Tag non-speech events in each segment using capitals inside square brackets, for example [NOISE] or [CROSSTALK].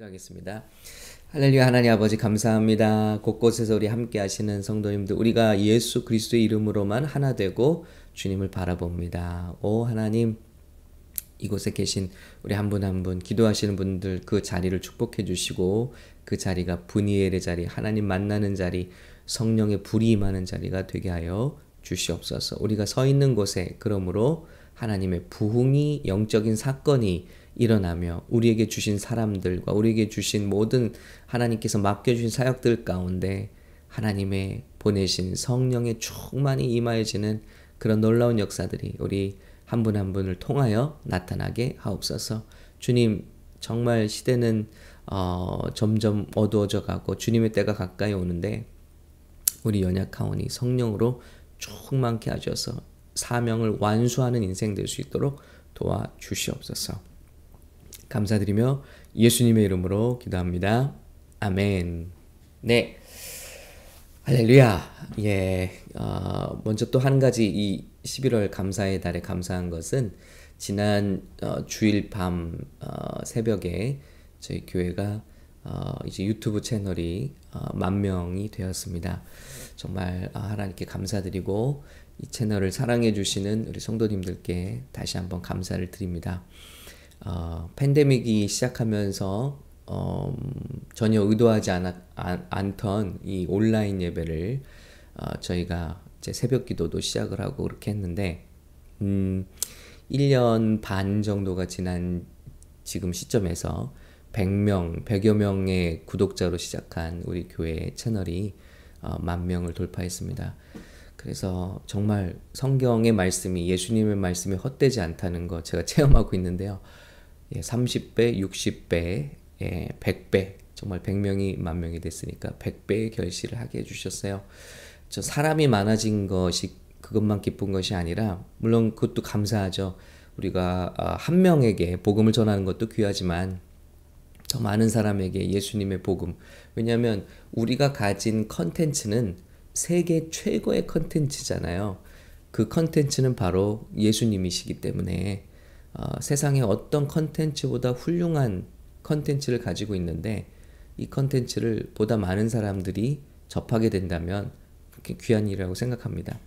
기도하겠습니다. 할렐루야 하나님 아버지 감사합니다. 곳곳에서 우리 함께 하시는 성도님들 우리가 예수 그리스도의 이름으로만 하나 되고 주님을 바라봅니다. 오 하나님 이곳에 계신 우리 한 분 한 분 기도하시는 분들 그 자리를 축복해 주시고 그 자리가 분이엘의 자리 하나님 만나는 자리 성령의 불이 임하는 자리가 되게 하여 주시옵소서. 우리가 서 있는 곳에 그러므로 하나님의 부흥이 영적인 사건이 일어나며 우리에게 주신 사람들과 우리에게 주신 모든 하나님께서 맡겨주신 사역들 가운데 하나님의 보내신 성령의 충만히 임하여지는 그런 놀라운 역사들이 우리 한분한 분을 통하여 나타나게 하옵소서. 주님 정말 시대는 어, 점점 어두워져 가고 주님의 때가 가까이 오는데 우리 연약하오니 성령으로 충만케 하셔서 사명을 완수하는 인생 될 수 있도록 도와 주시옵소서. 감사드리며 예수님의 이름으로 기도합니다. 아멘. 네. 할렐루야. 예. 어, 먼저 또 한 가지 이 11월 감사의 달에 감사한 것은 지난 어, 주일 밤 어, 새벽에 저희 교회가 어, 이제 유튜브 채널이 어, 만 명이 되었습니다. 정말 아, 하나님께 감사드리고 이 채널을 사랑해 주시는 우리 성도님들께 다시 한번 감사를 드립니다. 어, 팬데믹이 시작하면서 어, 전혀 의도하지 않았, 않, 던이 온라인 예배를 어, 저희가 이제 새벽 기도도 시작을 하고 그렇게 했는데 음, 1년 반 정도가 지난 지금 시점에서 100명, 100여 명의 구독자로 시작한 우리 교회 채널이 어, 만 명을 돌파했습니다. 그래서 정말 성경의 말씀이 예수님의 말씀이 헛되지 않다는 거 제가 [LAUGHS] 체험하고 있는데요. 예, 30배, 60배, 예, 100배, 정말 100명이 만 명이 됐으니까 100배의 결실을 하게 해주셨어요. 저 사람이 많아진 것이 그것만 기쁜 것이 아니라 물론 그것도 감사하죠. 우리가 아, 한 명에게 복음을 전하는 것도 귀하지만 더 많은 사람에게 예수님의 복음. 왜냐하면 우리가 가진 컨텐츠는 세계 최고의 컨텐츠잖아요. 그 컨텐츠는 바로 예수님이시기 때문에 어, 세상에 어떤 컨텐츠보다 훌륭한 컨텐츠를 가지고 있는데 이 컨텐츠를 보다 많은 사람들이 접하게 된다면 그렇게 귀한 일이라고 생각합니다.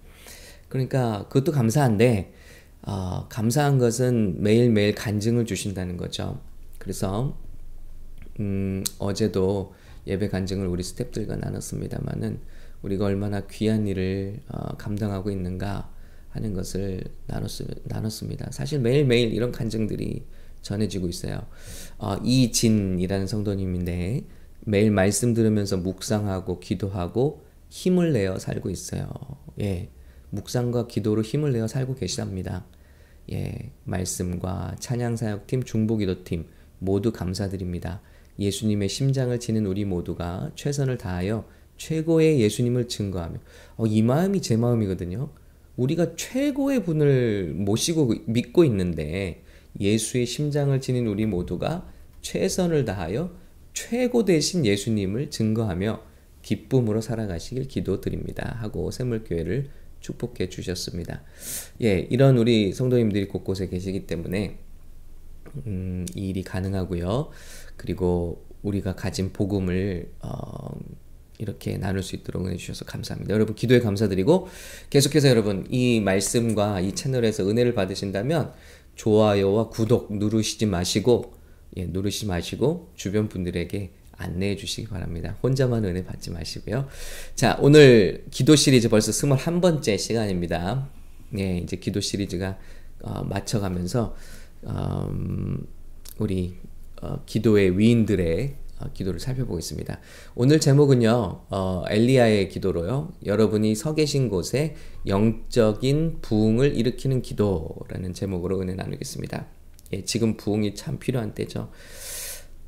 그러니까 그것도 감사한데 어, 감사한 것은 매일매일 간증을 주신다는 거죠. 그래서 음, 어제도 예배 간증을 우리 스탭들과 나눴습니다만은 우리가 얼마나 귀한 일을 어, 감당하고 있는가 하는 것을 나눴, 습 니다 사실 매일매일 이런 간증들이 전해지고 있어요. 어, 이진이라는 성도님인데 매일 말씀 들으면서 묵상하고 기도하고 힘을 내어 살고 있어요. 예. 묵상과 기도로 힘을 내어 살고 계시답니다. 예. 말씀과 찬양사역팀, 중보기도팀 모두 감사드립니다. 예수님의 심장을 지는 우리 모두가 최선을 다하여 최고의 예수님을 증거하며 어, 이 마음이 제 마음이거든요. 우리가 최고의 분을 모시고 믿고 있는데 예수의 심장을 지닌 우리 모두가 최선을 다하여 최고 되신 예수님을 증거하며 기쁨으로 살아가시길 기도드립니다. 하고 샘물교회를 축복해 주셨습니다. 예, 이런 우리 성도님들이 곳곳에 계시기 때문에 음, 이 일이 가능하고요. 그리고 우리가 가진 복음을 어, 이렇게 나눌 수 있도록 해주셔서 감사합니다. 여러분 기도에 감사드리고 계속해서 여러분 이 말씀과 이 채널에서 은혜를 받으신다면 좋아요와 구독 누르시지 마시고 예, 누르시지 마시고 주변 분들에게 안내해 주시기 바랍니다. 혼자만 은혜 받지 마시고요. 자, 오늘 기도 시리즈 벌써 21번째 시간입니다. 예, 이제 기도 시리즈가 어, 맞춰가면서 음, 우리 어, 기도의 위인들의 어, 기도를 살펴보겠습니다. 오늘 제목은요, 어, 엘리야의 기도로요. 여러분이 서 계신 곳에 영적인 부흥을 일으키는 기도라는 제목으로 은혜 나누겠습니다. 예, 지금 부흥이 참 필요한 때죠.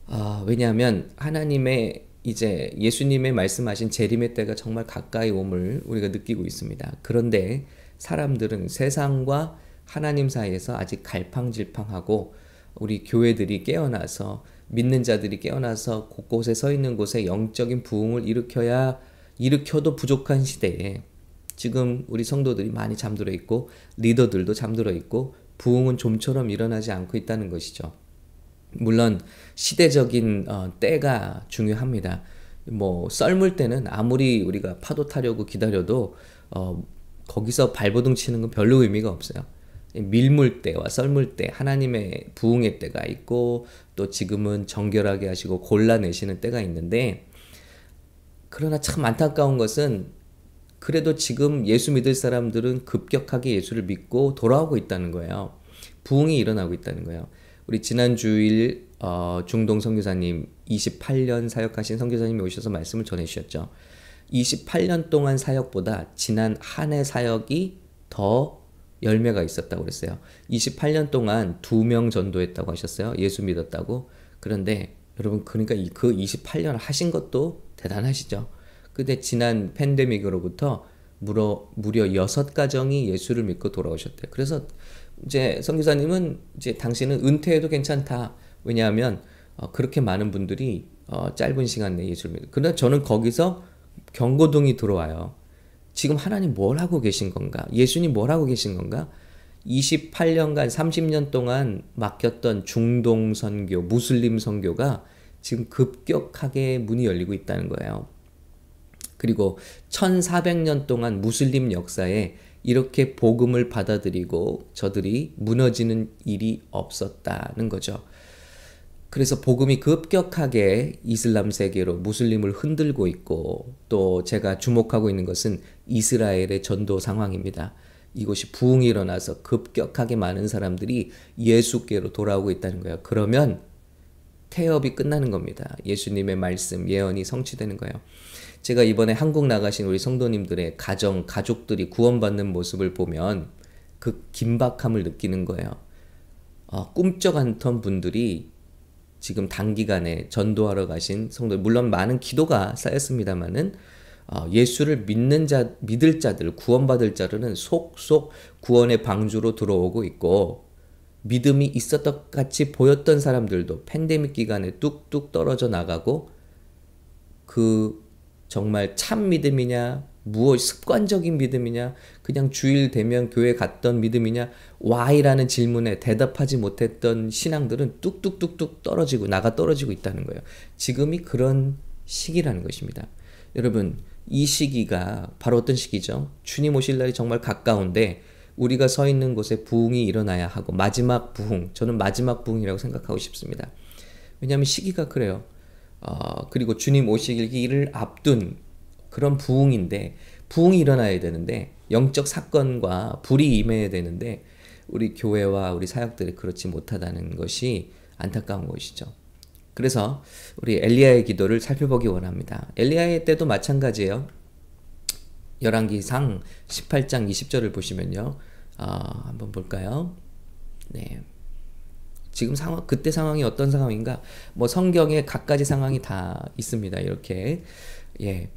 어, 왜냐하면 하나님의 이제 예수님의 말씀하신 재림의 때가 정말 가까이 옴을 우리가 느끼고 있습니다. 그런데 사람들은 세상과 하나님 사이에서 아직 갈팡질팡하고 우리 교회들이 깨어나서 믿는 자들이 깨어나서 곳곳에 서 있는 곳에 영적인 부흥을 일으켜야 일으켜도 부족한 시대에 지금 우리 성도들이 많이 잠들어 있고 리더들도 잠들어 있고 부흥은 좀처럼 일어나지 않고 있다는 것이죠. 물론 시대적인 어, 때가 중요합니다. 뭐 썰물 때는 아무리 우리가 파도 타려고 기다려도 어, 거기서 발버둥 치는 건 별로 의미가 없어요. 밀물 때와 썰물 때 하나님의 부흥의 때가 있고 또 지금은 정결하게 하시고 골라내시는 때가 있는데 그러나 참 안타까운 것은 그래도 지금 예수 믿을 사람들은 급격하게 예수를 믿고 돌아오고 있다는 거예요. 부흥이 일어나고 있다는 거예요. 우리 지난 주일 어, 중동 선교사님 28년 사역하신 선교사님이 오셔서 말씀을 전해 주셨죠. 28년 동안 사역보다 지난 한 해 사역이 더 열매가 있었다고 그랬어요. 28년 동안 두 명 전도했다고 하셨어요. 예수 믿었다고. 그런데 여러분 그러니까 그 28년 하신 것도 대단하시죠. 근데 지난 팬데믹으로부터 무려 무려 여섯 가정이 예수를 믿고 돌아오셨대요. 그래서 이제 선교사님은 이제 당신은 은퇴해도 괜찮다. 왜냐하면 어, 그렇게 많은 분들이 어, 짧은 시간 내에 예수를 믿고. 그러나 저는 거기서 경고등이 들어와요. 지금 하나님 뭘 하고 계신 건가? 예수님 뭘 하고 계신 건가? 28년간 30년 동안 맡겼던 중동 선교, 무슬림 선교가 지금 급격하게 문이 열리고 있다는 거예요. 그리고 1400년 동안 무슬림 역사에 이렇게 복음을 받아들이고 저들이 무너지는 일이 없었다는 거죠. 그래서 복음이 급격하게 이슬람 세계로 무슬림을 흔들고 있고 또 제가 주목하고 있는 것은 이스라엘의 전도 상황입니다. 이곳이 부흥이 일어나서 급격하게 많은 사람들이 예수께로 돌아오고 있다는 거예요. 그러면 태업이 끝나는 겁니다. 예수님의 말씀, 예언이 성취되는 거예요. 제가 이번에 한국 나가신 우리 성도님들의 가정, 가족들이 구원받는 모습을 보면 그 긴박함을 느끼는 거예요. 어, 꿈쩍 않던 분들이 지금 단기간에 전도하러 가신 성도, 물론 많은 기도가 쌓였습니다만은 어, 예수를 믿는 자, 믿을 자들, 구원받을 자들은 속속 구원의 방주로 들어오고 있고, 믿음이 있었던 같이 보였던 사람들도 팬데믹 기간에 뚝뚝 떨어져 나가고, 그 정말 참 믿음이냐, 무엇 습관적인 믿음이냐, 그냥 주일 되면 교회 갔던 믿음이냐, why라는 질문에 대답하지 못했던 신앙들은 뚝뚝뚝뚝 떨어지고 나가 떨어지고 있다는 거예요. 지금이 그런 시기라는 것입니다. 여러분, 이 시기가 바로 어떤 시기죠? 주님 오실 날이 정말 가까운데 우리가 서 있는 곳에 부흥이 일어나야 하고 마지막 부흥, 저는 마지막 부흥이라고 생각하고 싶습니다. 왜냐하면 시기가 그래요. 어, 그리고 주님 오시기를 앞둔 그런 부흥인데 부흥이 일어나야 되는데 영적 사건과 불이 임해야 되는데 우리 교회와 우리 사역들이 그렇지 못하다는 것이 안타까운 것이죠. 그래서 우리 엘리야의 기도를 살펴보기 원합니다. 엘리야의 때도 마찬가지예요. 열왕기상 18장 20절을 보시면요. 어, 한번 볼까요? 네. 지금 상황 그때 상황이 어떤 상황인가? 뭐 성경에 각가지 상황이 다 있습니다. 이렇게 예.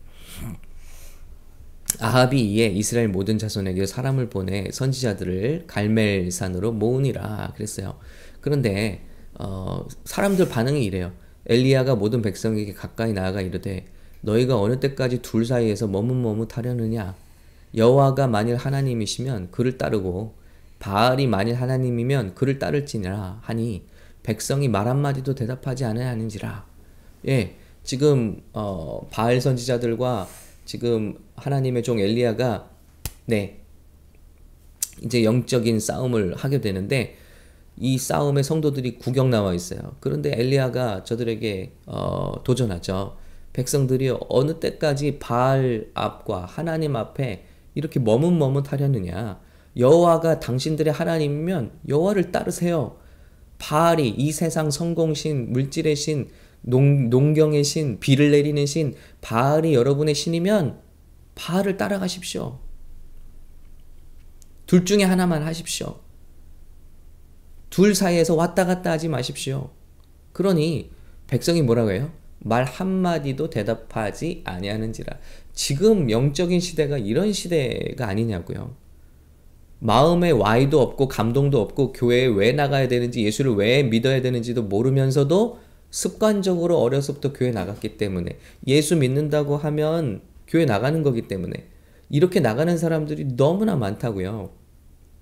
아합이 이에 이스라엘 모든 자손에게 사람을 보내 선지자들을 갈멜산으로 모으니라 그랬어요. 그런데 어, 사람들 반응이 이래요. 엘리야가 모든 백성에게 가까이 나아가 이르되 너희가 어느 때까지 둘 사이에서 머뭇머뭇하려느냐 여호와가 만일 하나님이시면 그를 따르고 바알이 만일 하나님이면 그를 따를지니라 하니 백성이 말 한마디도 대답하지 않으니지라 예 지금 어, 바알 선지자들과 지금 하나님의 종 엘리야가 네 이제 영적인 싸움을 하게 되는데 이 싸움에 성도들이 구경 나와 있어요. 그런데 엘리야가 저들에게 어, 도전하죠. 백성들이 어느 때까지 바알 앞과 하나님 앞에 이렇게 머뭇머뭇하려느냐? 여호와가 당신들의 하나님이면 여호와를 따르세요. 바알이 이 세상 성공신, 물질의 신, 농, 농경의 신, 비를 내리는 신, 바알이 여러분의 신이면 바알을 따라가십시오. 둘 중에 하나만 하십시오. 둘 사이에서 왔다 갔다 하지 마십시오. 그러니 백성이 뭐라고 해요? 말 한마디도 대답하지 아니하는지라. 지금 영적인 시대가 이런 시대가 아니냐고요. 마음에 와이도 없고 감동도 없고 교회에 왜 나가야 되는지 예수를 왜 믿어야 되는지도 모르면서도 습관적으로 어려서부터 교회 나갔기 때문에 예수 믿는다고 하면 교회 나가는 거기 때문에 이렇게 나가는 사람들이 너무나 많다고요.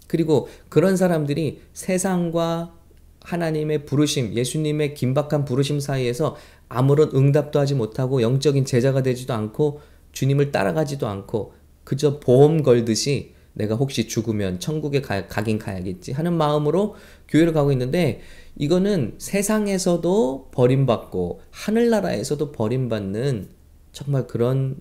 그리고 그런 사람들이 세상과 하나님의 부르심, 예수님의 긴박한 부르심 사이에서 아무런 응답도 하지 못하고 영적인 제자가 되지도 않고 주님을 따라가지도 않고 그저 보험 걸듯이 내가 혹시 죽으면 천국에 가, 가긴 가야겠지 하는 마음으로 교회를 가고 있는데 이거는 세상에서도 버림받고 하늘나라에서도 버림받는 정말 그런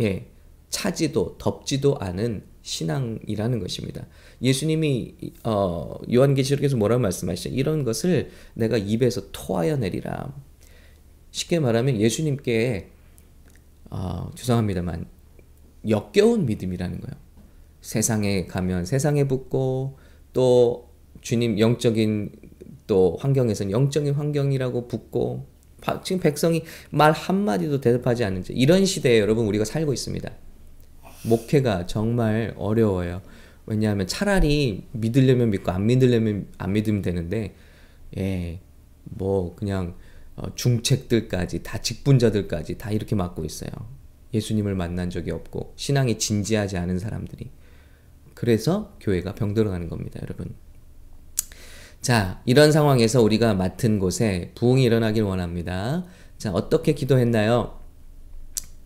예 차지도 덥지도 않은 신앙이라는 것입니다. 예수님이 어, 요한계시록에서 뭐라고 말씀하시죠? 이런 것을 내가 입에서 토하여 내리라. 쉽게 말하면 예수님께 어, 죄송합니다만 역겨운 믿음이라는 거예요. 세상에 가면 세상에 붙고 또 주님 영적인 또 환경에서는 영적인 환경이라고 붙고 지금 백성이 말 한마디도 대답하지 않는 이런 시대에 여러분 우리가 살고 있습니다. 목회가 정말 어려워요. 왜냐하면 차라리 믿으려면 믿고 안 믿으려면 안 믿으면 되는데 예, 뭐 그냥 어, 중책들까지 다 직분자들까지 다 이렇게 맡고 있어요. 예수님을 만난 적이 없고 신앙이 진지하지 않은 사람들이 그래서 교회가 병들어가는 겁니다, 여러분. 자, 이런 상황에서 우리가 맡은 곳에 부흥이 일어나길 원합니다. 자, 어떻게 기도했나요?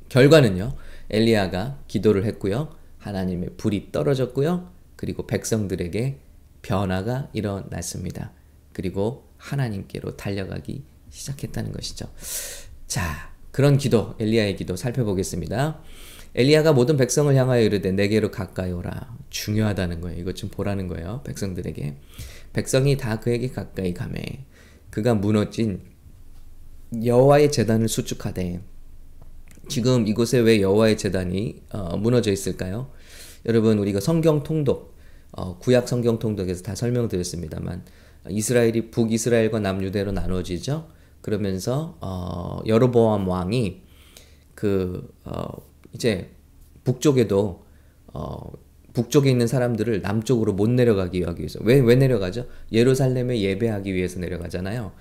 결과는요. 엘리야가 기도를 했고요. 하나님의 불이 떨어졌고요. 그리고 백성들에게 변화가 일어났습니다. 그리고 하나님께로 달려가기 시작했다는 것이죠. 자, 그런 기도, 엘리야의 기도 살펴보겠습니다. 엘리야가 모든 백성을 향하여 이르되 내게로 가까이 오라. 중요하다는 거예요. 이것 좀 보라는 거예요. 백성들에게. 백성이 다 그에게 가까이 가매 그가 무너진 여호와의 재단을 수축하되 지금 이곳에 왜 여호와의 재단이 어, 무너져 있을까요? 여러분 우리가 성경 통독 어, 구약 성경 통독에서 다 설명드렸습니다만 이스라엘이 북이스라엘과 남유대로 나눠지죠. 그러면서 어, 여로보암 왕이 그 어, 이제 북쪽에도 어, 북쪽에 있는 사람들을 남쪽으로 못 내려가게 하기 위해서 왜, 왜 내려가죠? 예루살렘에 예배하기 위해서 내려가잖아요.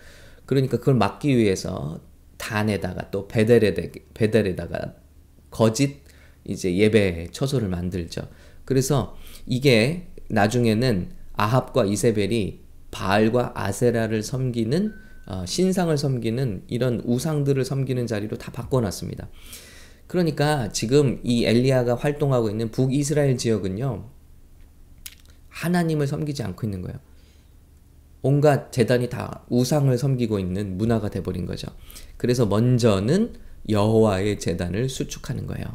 그러니까 그걸 막기 위해서 단에다가 또 베델에 베델에다가 거짓 이제 예배 처소를 만들죠. 그래서 이게 나중에는 아합과 이세벨이 바알과 아세라를 섬기는 어, 신상을 섬기는 이런 우상들을 섬기는 자리로 다 바꿔놨습니다. 그러니까 지금 이 엘리야가 활동하고 있는 북이스라엘 지역은요. 하나님을 섬기지 않고 있는 거예요. 온갖 재단이 다 우상을 섬기고 있는 문화가 돼 버린 거죠. 그래서 먼저는 여호와의 재단을 수축하는 거예요.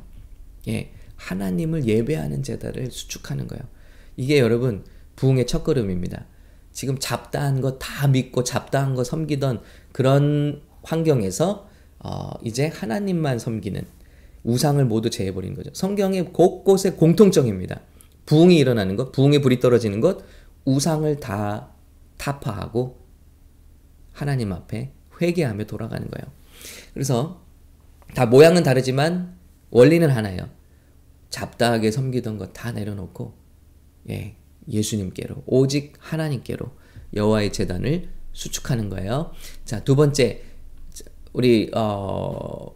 예, 하나님을 예배하는 재단을 수축하는 거예요. 이게 여러분 부흥의 첫걸음입니다. 지금 잡다한 거 다 믿고 잡다한 거 섬기던 그런 환경에서 어, 이제 하나님만 섬기는 우상을 모두 제해버린 거죠. 성경의 곳곳에 공통점입니다. 부흥이 일어나는 것, 부흥의 불이 떨어지는 것, 우상을 다 타파하고 하나님 앞에 회개하며 돌아가는 거예요. 그래서 다 모양은 다르지만 원리는 하나예요. 잡다하게 섬기던 것 다 내려놓고 예, 예수님께로 오직 하나님께로 여호와의 재단을 수축하는 거예요. 자, 두 번째 우리 어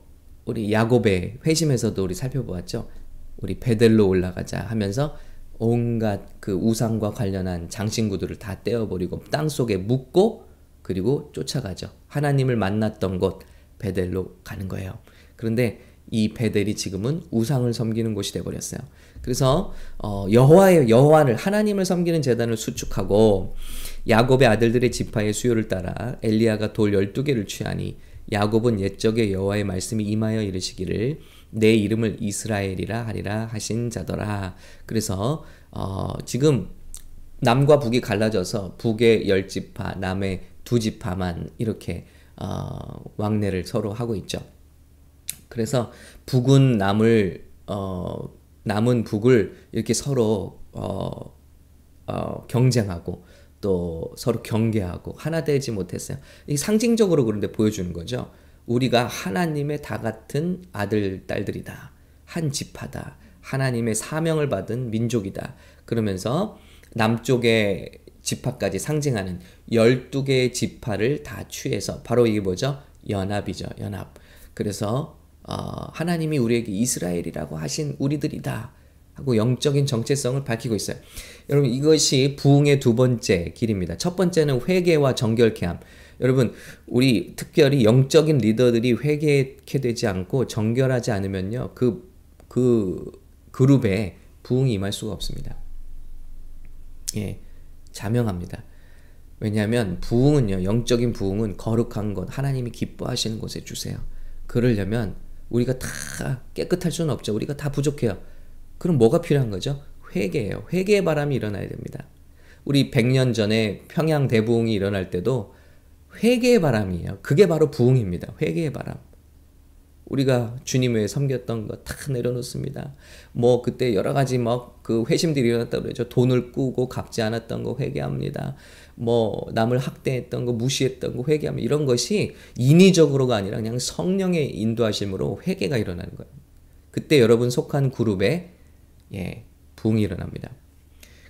우리 야곱의 회심에서도 우리 살펴보았죠. 우리 베델로 올라가자 하면서 온갖 그 우상과 관련한 장신구들을 다 떼어버리고 땅 속에 묻고 그리고 쫓아가죠. 하나님을 만났던 곳 베델로 가는 거예요. 그런데 이 베델이 지금은 우상을 섬기는 곳이 돼 버렸어요. 그래서 어, 여호와의 여호와를 하나님을 섬기는 제단을 수축하고 야곱의 아들들의 지파의 수요를 따라 엘리야가 돌 12개를 취하니 야곱은 옛적에 여호와의 말씀이 임하여 이르시기를 내 이름을 이스라엘이라 하리라 하신 자더라. 그래서 어, 지금 남과 북이 갈라져서 북의 열 지파, 남의 두 지파만 이렇게 어, 왕래를 서로 하고 있죠. 그래서 북은 남을 어, 남은 북을 이렇게 서로 어, 어, 경쟁하고 또 서로 경계하고 하나 되지 못했어요. 이 상징적으로 그런데 보여주는 거죠. 우리가 하나님의 다 같은 아들, 딸들이다. 한 지파다. 하나님의 사명을 받은 민족이다. 그러면서 남쪽의 지파까지 상징하는 12개의 지파를 다 취해서 바로 이게 뭐죠? 연합이죠. 연합. 그래서 어, 하나님이 우리에게 이스라엘이라고 하신 우리들이다. 하고 영적인 정체성을 밝히고 있어요. 여러분 이것이 부흥의 두 번째 길입니다. 첫 번째는 회개와 정결케 함. 여러분 우리 특별히 영적인 리더들이 회개케 되지 않고 정결하지 않으면요 그그 그 그룹에 부흥이 임할 수가 없습니다. 예, 자명합니다. 왜냐하면 부흥은요 영적인 부흥은 거룩한 것 하나님이 기뻐하시는 곳에 주세요. 그러려면 우리가 다 깨끗할 수는 없죠. 우리가 다 부족해요. 그럼 뭐가 필요한 거죠? 회개예요. 회개의 바람이 일어나야 됩니다. 우리 100년 전에 평양 대부흥이 일어날 때도 회개의 바람이에요. 그게 바로 부흥입니다. 회개의 바람. 우리가 주님 외에 섬겼던 거 다 내려놓습니다. 뭐 그때 여러 가지 막 그 회심들이 일어났다고 그러죠. 돈을 꾸고 갚지 않았던 거 회개합니다. 뭐 남을 학대했던 거 무시했던 거 회개합니다. 이런 것이 인위적으로가 아니라 그냥 성령의 인도하심으로 회개가 일어나는 거예요. 그때 여러분 속한 그룹에 예, 붕이 일어납니다.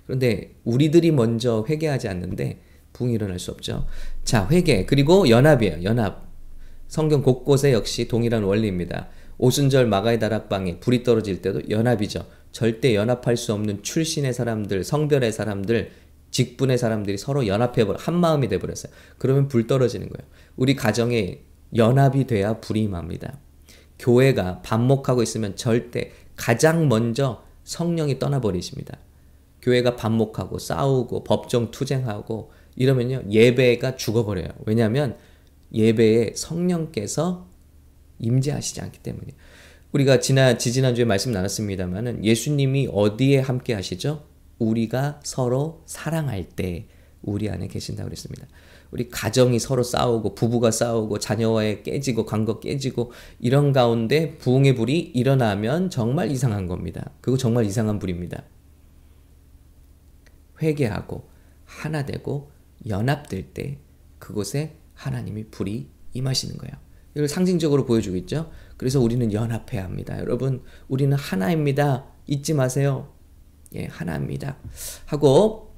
그런데 우리들이 먼저 회개하지 않는데 붕이 일어날 수 없죠. 자, 회개. 그리고 연합이에요. 연합. 성경 곳곳에 역시 동일한 원리입니다. 오순절 마가의 다락방에 불이 떨어질 때도 연합이죠. 절대 연합할 수 없는 출신의 사람들, 성별의 사람들, 직분의 사람들이 서로 연합해 버려 한 마음이 돼 버렸어요. 그러면 불 떨어지는 거예요. 우리 가정에 연합이 돼야 불이 임합니다. 교회가 반목하고 있으면 절대 가장 먼저 성령이 떠나버리십니다. 교회가 반목하고 싸우고 법정 투쟁하고 이러면요 예배가 죽어버려요. 왜냐하면 예배에 성령께서 임재하시지 않기 때문에 우리가 지난 지지난 주에 말씀 나눴습니다만은 예수님이 어디에 함께 하시죠? 우리가 서로 사랑할 때 우리 안에 계신다고 그랬습니다. 우리 가정이 서로 싸우고 부부가 싸우고 자녀와의 깨지고 관계 깨지고 이런 가운데 부흥의 불이 일어나면 정말 이상한 겁니다. 그거 정말 이상한 불입니다. 회개하고 하나 되고 연합될 때 그곳에 하나님이 불이 임하시는 거예요. 이걸 상징적으로 보여주고 있죠. 그래서 우리는 연합해야 합니다. 여러분, 우리는 하나입니다. 잊지 마세요. 예, 하나입니다. 하고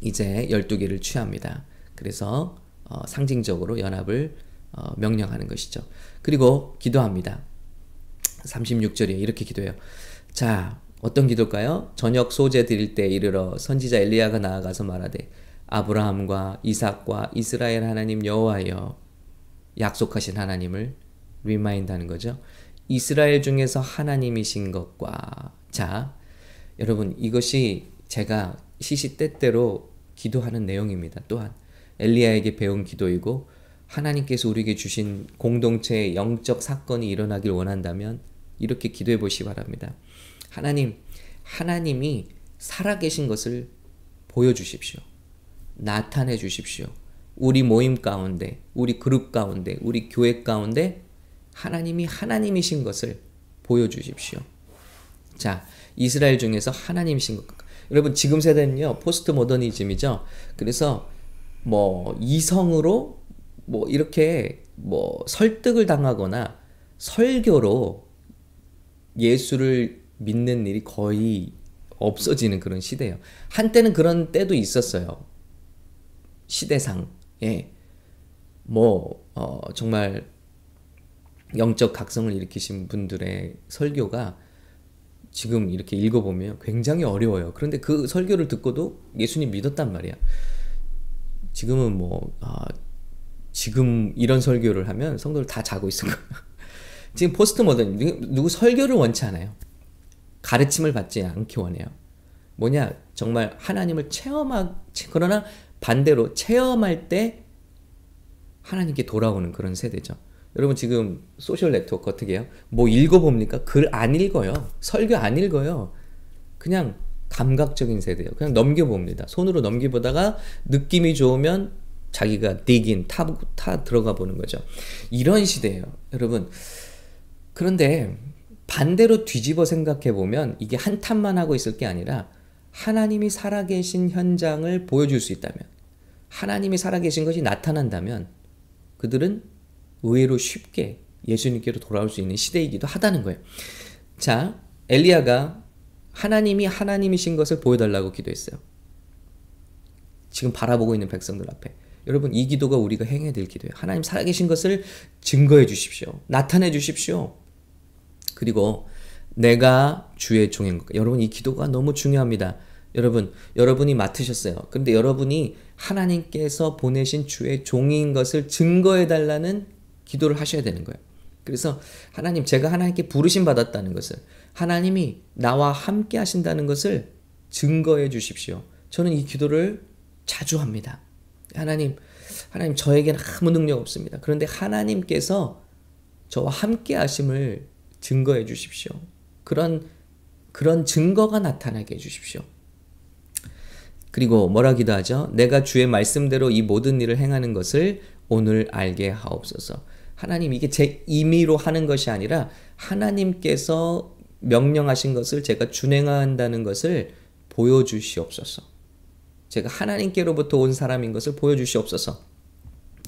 이제 12개를 취합니다. 그래서 어, 상징적으로 연합을 어, 명령하는 것이죠. 그리고 기도합니다. 36절에 이렇게 기도해요. 자, 어떤 기도일까요? 저녁 소제 드릴 때 이르러 선지자 엘리야가 나아가서 말하되 아브라함과 이삭과 이스라엘 하나님 여호와여 약속하신 하나님을 remind하는 거죠. 이스라엘 중에서 하나님이신 것과 자 여러분 이것이 제가 시시때때로 기도하는 내용입니다. 또한 엘리야에게 배운 기도이고 하나님께서 우리에게 주신 공동체의 영적 사건이 일어나길 원한다면 이렇게 기도해 보시 바랍니다. 하나님, 하나님이 살아계신 것을 보여주십시오. 나타내 주십시오. 우리 모임 가운데, 우리 그룹 가운데, 우리 교회 가운데 하나님이 하나님이신 것을 보여주십시오. 자, 이스라엘 중에서 하나님이신 것. 여러분, 지금 세대는요, 포스트 모더니즘이죠. 그래서 뭐 이성으로 뭐 이렇게 뭐 설득을 당하거나 설교로 예수를 믿는 일이 거의 없어지는 그런 시대예요. 한때는 그런 때도 있었어요. 시대상. 예. 뭐, 어, 정말 영적 각성을 일으키신 분들의 설교가 지금 이렇게 읽어보면 굉장히 어려워요. 그런데 그 설교를 듣고도 예수님 믿었단 말이야. 지금은 뭐 아, 지금 이런 설교를 하면 성도들 다 자고 있을 거예요. [LAUGHS] 지금 포스트 모던 누구 설교를 원치 않아요. 가르침을 받지 않기 원해요. 뭐냐 정말 하나님을 체험하 그러나 반대로 체험할 때 하나님께 돌아오는 그런 세대죠. 여러분 지금 social network 어떻게 해요? 뭐 읽어봅니까? 글 안 읽어요. 설교 안 읽어요. 그냥 감각적인 세대예요. 그냥 넘겨봅니다. 손으로 넘겨보다가 느낌이 좋으면 자기가 디긴 타, 타 들어가 보는 거죠. 이런 시대예요. 여러분. 그런데 반대로 뒤집어 생각해 보면 이게 한탄만 하고 있을 게 아니라 하나님이 살아계신 현장을 보여줄 수 있다면 하나님이 살아계신 것이 나타난다면 그들은 의외로 쉽게 예수님께로 돌아올 수 있는 시대이기도 하다는 거예요. 자, 엘리야가 하나님이 하나님이신 것을 보여달라고 기도했어요. 지금 바라보고 있는 백성들 앞에. 여러분, 이 기도가 우리가 행해야 될 기도예요. 하나님 살아계신 것을 증거해 주십시오. 나타내 주십시오. 그리고 내가 주의 종인 것. 여러분 이 기도가 너무 중요합니다. 여러분, 여러분이 맡으셨어요. 근데 여러분이 하나님께서 보내신 주의 종인 것을 증거해 달라는 기도를 하셔야 되는 거예요. 그래서 하나님 제가 하나님께 부르심 받았다는 것을 하나님이 나와 함께 하신다는 것을 증거해 주십시오. 저는 이 기도를 자주 합니다. 하나님, 하나님 저에게는 아무 능력 없습니다. 그런데 하나님께서 저와 함께 하심을 증거해 주십시오. 그런 그런 증거가 나타나게 해 주십시오. 그리고 뭐라 기도하죠? 내가 주의 말씀대로 이 모든 일을 행하는 것을 오늘 알게 하옵소서. 하나님 이게 제 임의로 하는 것이 아니라 하나님께서 명령하신 것을 제가 준행한다는 것을 보여주시옵소서. 제가 하나님께로부터 온 사람인 것을 보여주시옵소서.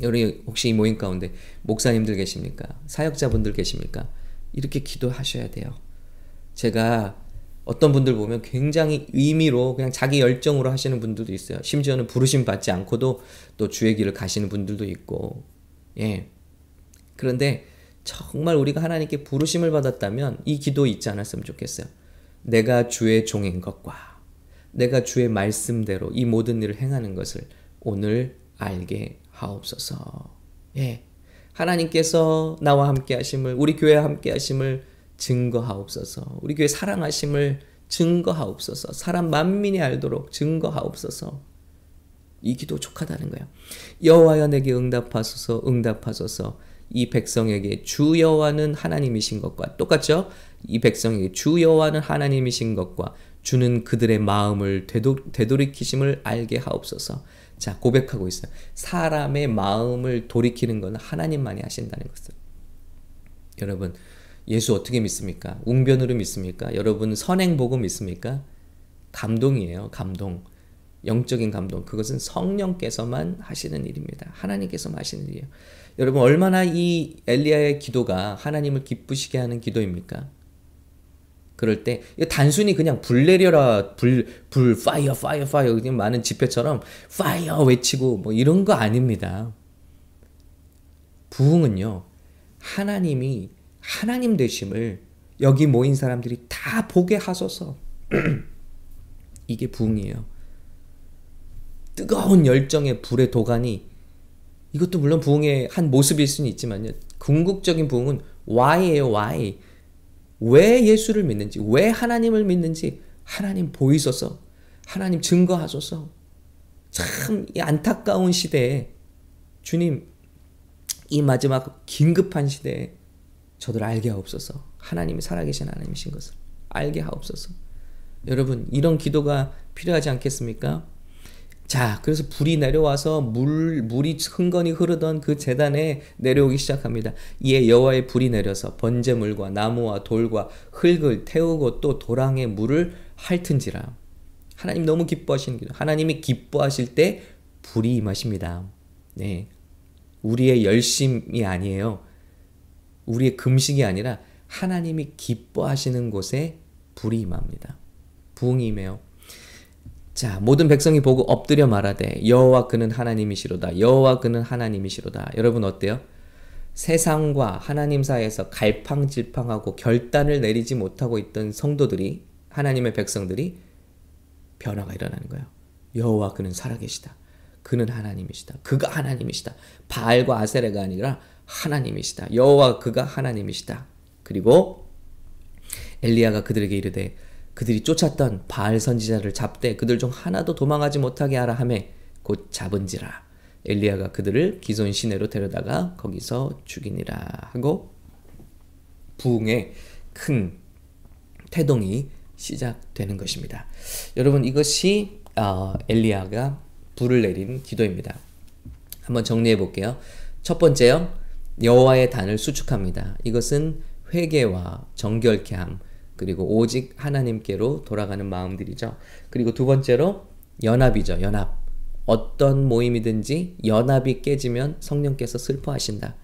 여러분 혹시 이 모임 가운데 목사님들 계십니까? 사역자분들 계십니까? 이렇게 기도하셔야 돼요. 제가 어떤 분들 보면 굉장히 의미로 그냥 자기 열정으로 하시는 분들도 있어요. 심지어는 부르심 받지 않고도 또 주의 길을 가시는 분들도 있고. 예. 그런데 정말 우리가 하나님께 부르심을 받았다면 이 기도 잊지 않았으면 좋겠어요. 내가 주의 종인 것과 내가 주의 말씀대로 이 모든 일을 행하는 것을 오늘 알게 하옵소서. 예. 하나님께서 나와 함께 하심을 우리 교회와 함께 하심을 증거하옵소서. 우리 교회 사랑하심을 증거하옵소서. 사람 만민이 알도록 증거하옵소서. 이 기도 족하다는 거야. 여호와여 내게 응답하소서 응답하소서. 이 백성에게 주 여호와는 하나님이신 것과 똑같죠? 이 백성에게 주 여호와는 하나님이신 것과 주는 그들의 마음을 되도, 되돌이키심을 알게 하옵소서. 자, 고백하고 있어요. 사람의 마음을 돌이키는 것은 하나님만이 하신다는 것을. 여러분, 예수 어떻게 믿습니까? 웅변으로 믿습니까? 여러분 선행 보고 믿습니까? 감동이에요. 감동. 영적인 감동. 그것은 성령께서만 하시는 일입니다. 하나님께서만 하시는 일이에요. 여러분 얼마나 이 엘리야의 기도가 하나님을 기쁘시게 하는 기도입니까? 그럴 때 단순히 그냥 불 내려라 불불 파이어 파이어 파이어 그냥 많은 집회처럼 fire 외치고 뭐 이런 거 아닙니다. 부흥은요 하나님이 하나님 되심을 여기 모인 사람들이 다 보게 하소서. [CLEARS THROAT] 이게 부흥이에요. 뜨거운 열정의 불의 도가니 이것도 물론 부흥의 한 모습일 수는 있지만요. 궁극적인 부흥은 why예요, why. 왜 예수를 믿는지, 왜 하나님을 믿는지 하나님 보이소서. 하나님 증거하소서. 참 안타까운 시대에 주님 이 마지막 긴급한 시대에 저들 알게 하옵소서. 하나님이 살아계신 하나님이신 것을 알게 하옵소서. 여러분, 이런 기도가 필요하지 않겠습니까? 자, 그래서 불이 내려와서 물, 물이 흥건히 흐르던 그 재단에 내려오기 시작합니다. 이에 여호와의 불이 내려서 번제물과 나무와 돌과 흙을 태우고 또 도랑에 물을 핥은지라. 하나님 너무 기뻐하시는 기 하나님이 기뻐하실 때 불이 임하십니다. 네. 우리의 열심이 아니에요. 우리의 금식이 아니라 하나님이 기뻐하시는 곳에 불이 임합니다. 부흥이 임해요. 자, 모든 백성이 보고 엎드려 말하되 여호와 그는 하나님이시로다. 여호와 그는 하나님이시로다. 여러분 어때요? 세상과 하나님 사이에서 갈팡질팡하고 결단을 내리지 못하고 있던 성도들이 하나님의 백성들이 변화가 일어나는 거예요. 여호와 그는 살아계시다. 그는 하나님이시다. 그가 하나님이시다. 바알과 아세레가 아니라 하나님이시다. 여호와 그가 하나님이시다. 그리고 엘리야가 그들에게 이르되 그들이 쫓았던 바알 선지자를 잡되 그들 중 하나도 도망하지 못하게 하라 하매 곧 잡은지라 엘리야가 그들을 기손 시내로 데려다가 거기서 죽이니라 하고 부흥의 큰 태동이 시작되는 것입니다. 여러분 이것이 어, 엘리야가 불을 내린 기도입니다. 한번 정리해 볼게요. 첫 번째요. 여호와의 단을 수축합니다. 이것은 회개와 정결케 함 그리고 오직 하나님께로 돌아가는 마음들이죠. 그리고 두 번째로 연합이죠. 연합. 어떤 모임이든지 연합이 깨지면 성령께서 슬퍼하신다.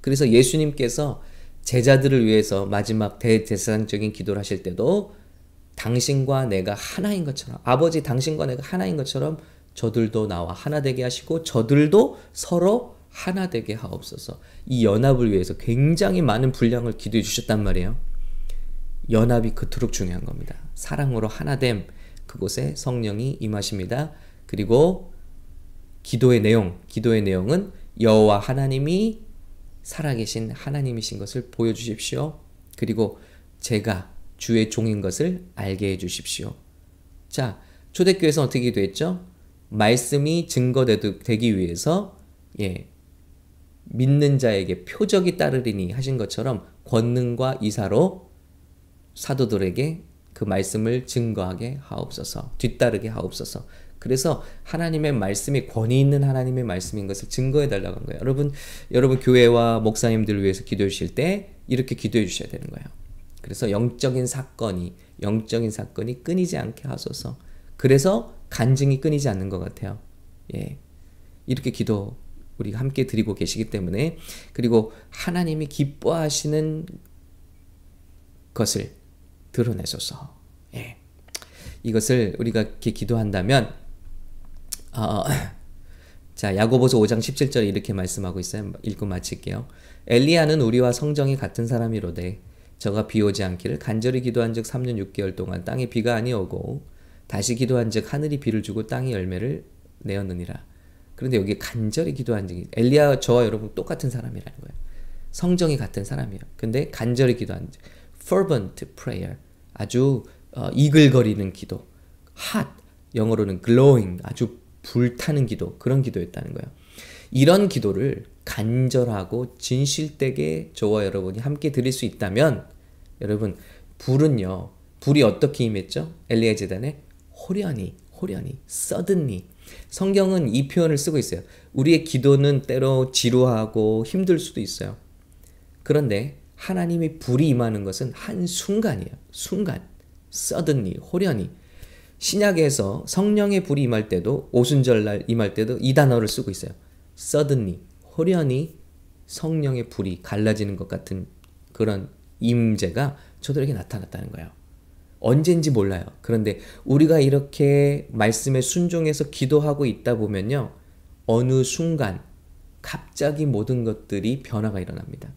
그래서 예수님께서 제자들을 위해서 마지막 대제사장적인 기도를 하실 때도 당신과 내가 하나인 것처럼 아버지 당신과 내가 하나인 것처럼 저들도 나와 하나 되게 하시고 저들도 서로 하나 되게 하옵소서. 이 연합을 위해서 굉장히 많은 분량을 기도해 주셨단 말이에요. 연합이 그토록 중요한 겁니다. 사랑으로 하나됨 그곳에 성령이 임하십니다. 그리고 기도의 내용, 기도의 내용은 여호와 하나님이 살아계신 하나님이신 것을 보여주십시오. 그리고 제가 주의 종인 것을 알게 해주십시오. 자, 초대교회에서 어떻게 기도했죠? 말씀이 증거되기 위해서 예, 믿는 자에게 표적이 따르리니 하신 것처럼 권능과 이사로 사도들에게 그 말씀을 증거하게 하옵소서, 뒤따르게 하옵소서. 그래서 하나님의 말씀이 권위 있는 하나님의 말씀인 것을 증거해 달라고 한 거예요. 여러분, 여러분 교회와 목사님들을 위해서 기도해 주실 때 이렇게 기도해 주셔야 되는 거예요. 그래서 영적인 사건이 영적인 사건이 끊이지 않게 하소서. 그래서 간증이 끊이지 않는 것 같아요. 예. 이렇게 기도 우리가 함께 드리고 계시기 때문에 그리고 하나님이 기뻐하시는 것을 드러내소서. 예. 이것을 우리가 이렇게 기도한다면 어, [CLEARS THROAT] 자 야고보서 5장 17절에 이렇게 말씀하고 있어요. 읽고 마칠게요. 엘리야는 우리와 성정이 같은 사람이로되 저가 비 오지 않기를 간절히 기도한즉 3년 6개월 동안 땅에 비가 아니오고 다시 기도한즉 하늘이 비를 주고 땅이 열매를 내었느니라. 그런데 여기 간절히 기도한즉 엘리야 저와 여러분 똑같은 사람이라는 거예요. 성정이 같은 사람이에요. 근데 간절히 기도한즉 fervent prayer 아주 어, 이글거리는 기도 hot 영어로는 glowing 아주 불타는 기도 그런 기도였다는 거예요. 이런 기도를 간절하고 진실되게 저와 여러분이 함께 드릴 수 있다면 여러분 불은요 불이 어떻게 임했죠? 엘리야 재단에 호련히 호련히 suddenly 성경은 이 표현을 쓰고 있어요. 우리의 기도는 때로 지루하고 힘들 수도 있어요. 그런데 하나님의 불이 임하는 것은 한 순간이에요. 순간 suddenly 호련히 신약에서 성령의 불이 임할 때도 오순절날 임할 때도 이 단어를 쓰고 있어요. suddenly 호련히 성령의 불이 갈라지는 것 같은 그런 임재가 저들에게 나타났다는 거예요. 언젠지 몰라요. 그런데 우리가 이렇게 말씀에 순종해서 기도하고 있다 보면요. 어느 순간 갑자기 모든 것들이 변화가 일어납니다.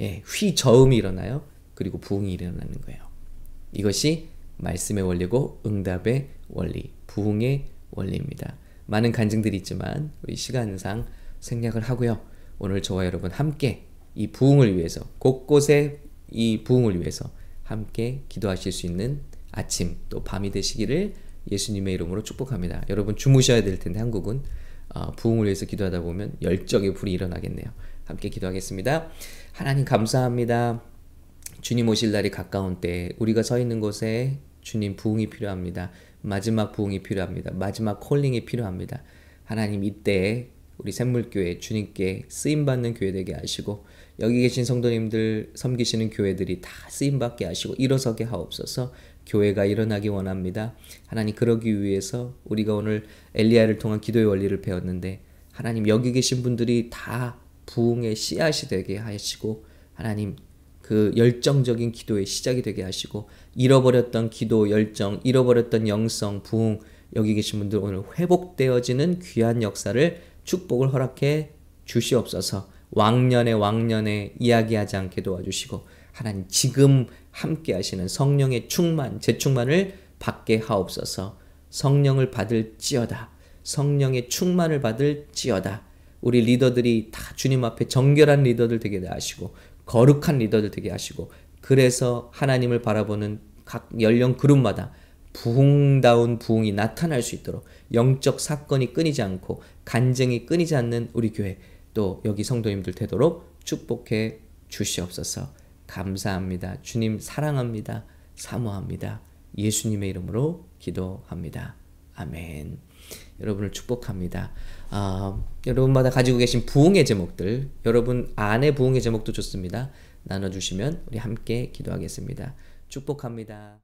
예, 휘저음이 일어나요. 그리고 부흥이 일어나는 거예요. 이것이 말씀의 원리고 응답의 원리, 부흥의 원리입니다. 많은 간증들이 있지만 우리 시간상 생략을 하고요. 오늘 저와 여러분 함께 이 부흥을 위해서 곳곳에 이 부흥을 위해서 함께 기도하실 수 있는 아침 또 밤이 되시기를 예수님의 이름으로 축복합니다. 여러분 주무셔야 될 텐데 한국은 어, 부흥을 위해서 기도하다 보면 열정의 불이 일어나겠네요. 함께 기도하겠습니다. 하나님 감사합니다. 주님 오실 날이 가까운 때 우리가 서 있는 곳에 주님 부흥이 필요합니다. 마지막 부흥이 필요합니다. 마지막 콜링이 필요합니다. 하나님 이때 우리 샘물교회 주님께 쓰임 받는 교회 되게 하시고 여기 계신 성도님들 섬기시는 교회들이 다 쓰임 받게 하시고 일어서게 하옵소서. 교회가 일어나기 원합니다. 하나님 그러기 위해서 우리가 오늘 엘리야를 통한 기도의 원리를 배웠는데 하나님 여기 계신 분들이 다 부흥의 씨앗이 되게 하시고 하나님 그 열정적인 기도의 시작이 되게 하시고 잃어버렸던 기도 열정, 잃어버렸던 영성, 부흥 여기 계신 분들 오늘 회복되어지는 귀한 역사를 축복을 허락해 주시옵소서. 왕년에 왕년에 이야기하지 않게 도와주시고 하나님 지금 함께 하시는 성령의 충만, 재충만을 받게 하옵소서. 성령을 받을지어다. 성령의 충만을 받을지어다. 우리 리더들이 다 주님 앞에 정결한 리더들 되게 하시고 거룩한 리더들 되게 하시고 그래서 하나님을 바라보는 각 연령 그룹마다 부흥다운 부흥이 나타날 수 있도록 영적 사건이 끊이지 않고 간증이 끊이지 않는 우리 교회 또 여기 성도님들 되도록 축복해 주시옵소서. 감사합니다. 주님 사랑합니다. 사모합니다. 예수님의 이름으로 기도합니다. 아멘. 여러분을 축복합니다. 아, 여러분마다 가지고 계신 부흥의 제목들, 여러분 안에 부흥의 제목도 좋습니다. 나눠주시면 우리 함께 기도하겠습니다. 축복합니다.